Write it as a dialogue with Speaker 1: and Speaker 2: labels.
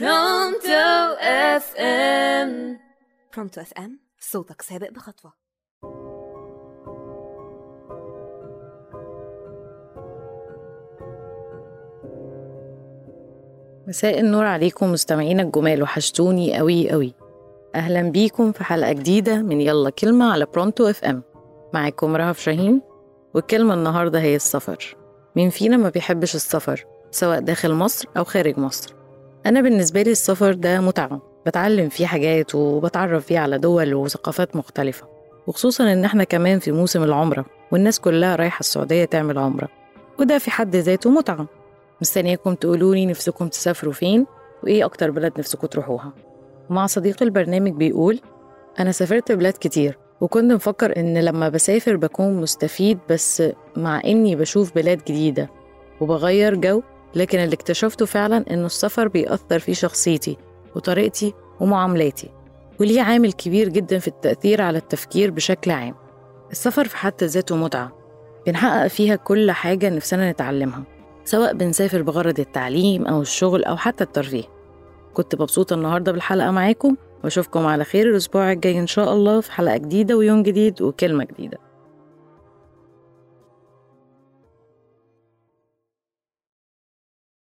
Speaker 1: برونتو FM
Speaker 2: برونتو FM صوتك سابق بخطوة.
Speaker 3: مساء النور عليكم مستمعينا الجمال وحشتوني قوي قوي أهلا بيكم في حلقة جديدة من يلا كلمة على برونتو FM معاكم رهف شاهين والكلمة النهارده هي السفر. مين فينا ما بيحبش السفر سواء داخل مصر أو خارج مصر؟ أنا بالنسبة لي السفر ده متعة. بتعلم فيه حاجات وبتعرف فيه على دول وثقافات مختلفة. وخصوصا إن إحنا كمان في موسم العمرة والناس كلها رايحة السعودية تعمل عمرة. وده في حد ذاته متعة. مستنياكم تقولولي نفسكم تسافروا فين؟ وإيه أكتر بلد نفسكم تروحوها؟ مع صديق البرنامج بيقول أنا سافرت بلاد كتير وكنت مفكر إن لما بسافر بكون مستفيد بس مع إني بشوف بلاد جديدة. وبغير جو لكن اللي اكتشفته فعلا إنه السفر بيأثر في شخصيتي وطريقتي ومعاملاتي وليه عامل كبير جدا في التأثير على التفكير بشكل عام. السفر في حد ذاته متعة بنحقق فيها كل حاجة نفسنا نتعلمها سواء بنسافر بغرض التعليم أو الشغل أو حتى الترفيه. كنت مبسوطة النهاردة بالحلقة معاكم وأشوفكم على خير الأسبوع الجاي إن شاء الله في حلقة جديدة ويوم جديد وكلمة جديدة.